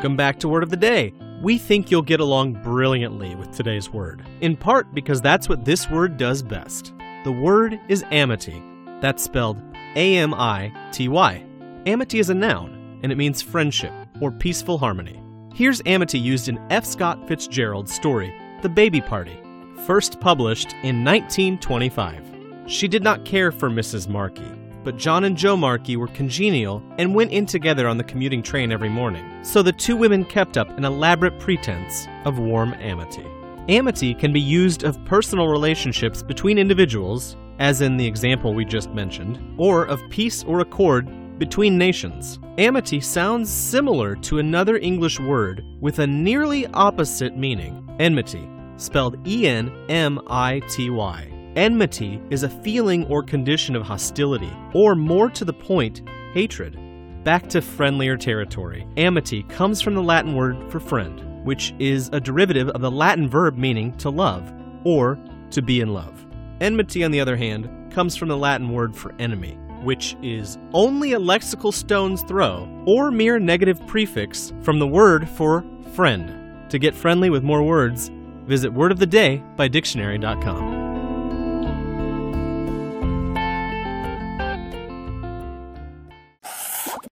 Welcome back to Word of the Day. We think you'll get along brilliantly with today's word, in part because that's what this word does best. The word is amity. That's spelled A M I T Y. Amity is a noun, and it means friendship or peaceful harmony. Here's amity used in F. Scott Fitzgerald's story, The Baby Party, first published in 1925. She did not care for Mrs. Markey, but John and Joe Markey were congenial and went in together on the commuting train every morning. So the two women kept up an elaborate pretense of warm amity. Amity can be used of personal relationships between individuals, as in the example we just mentioned, or of peace or accord between nations. Amity sounds similar to another English word with a nearly opposite meaning enmity, spelled E N M I T Y. Enmity is a feeling or condition of hostility, or more to the point, hatred. Back to friendlier territory. Amity comes from the Latin word for friend, which is a derivative of the Latin verb meaning to love, or to be in love. Enmity, on the other hand, comes from the Latin word for enemy, which is only a lexical stone's throw, or mere negative prefix from the word for friend. To get friendly with more words, visit Word of the Day by Dictionary.com.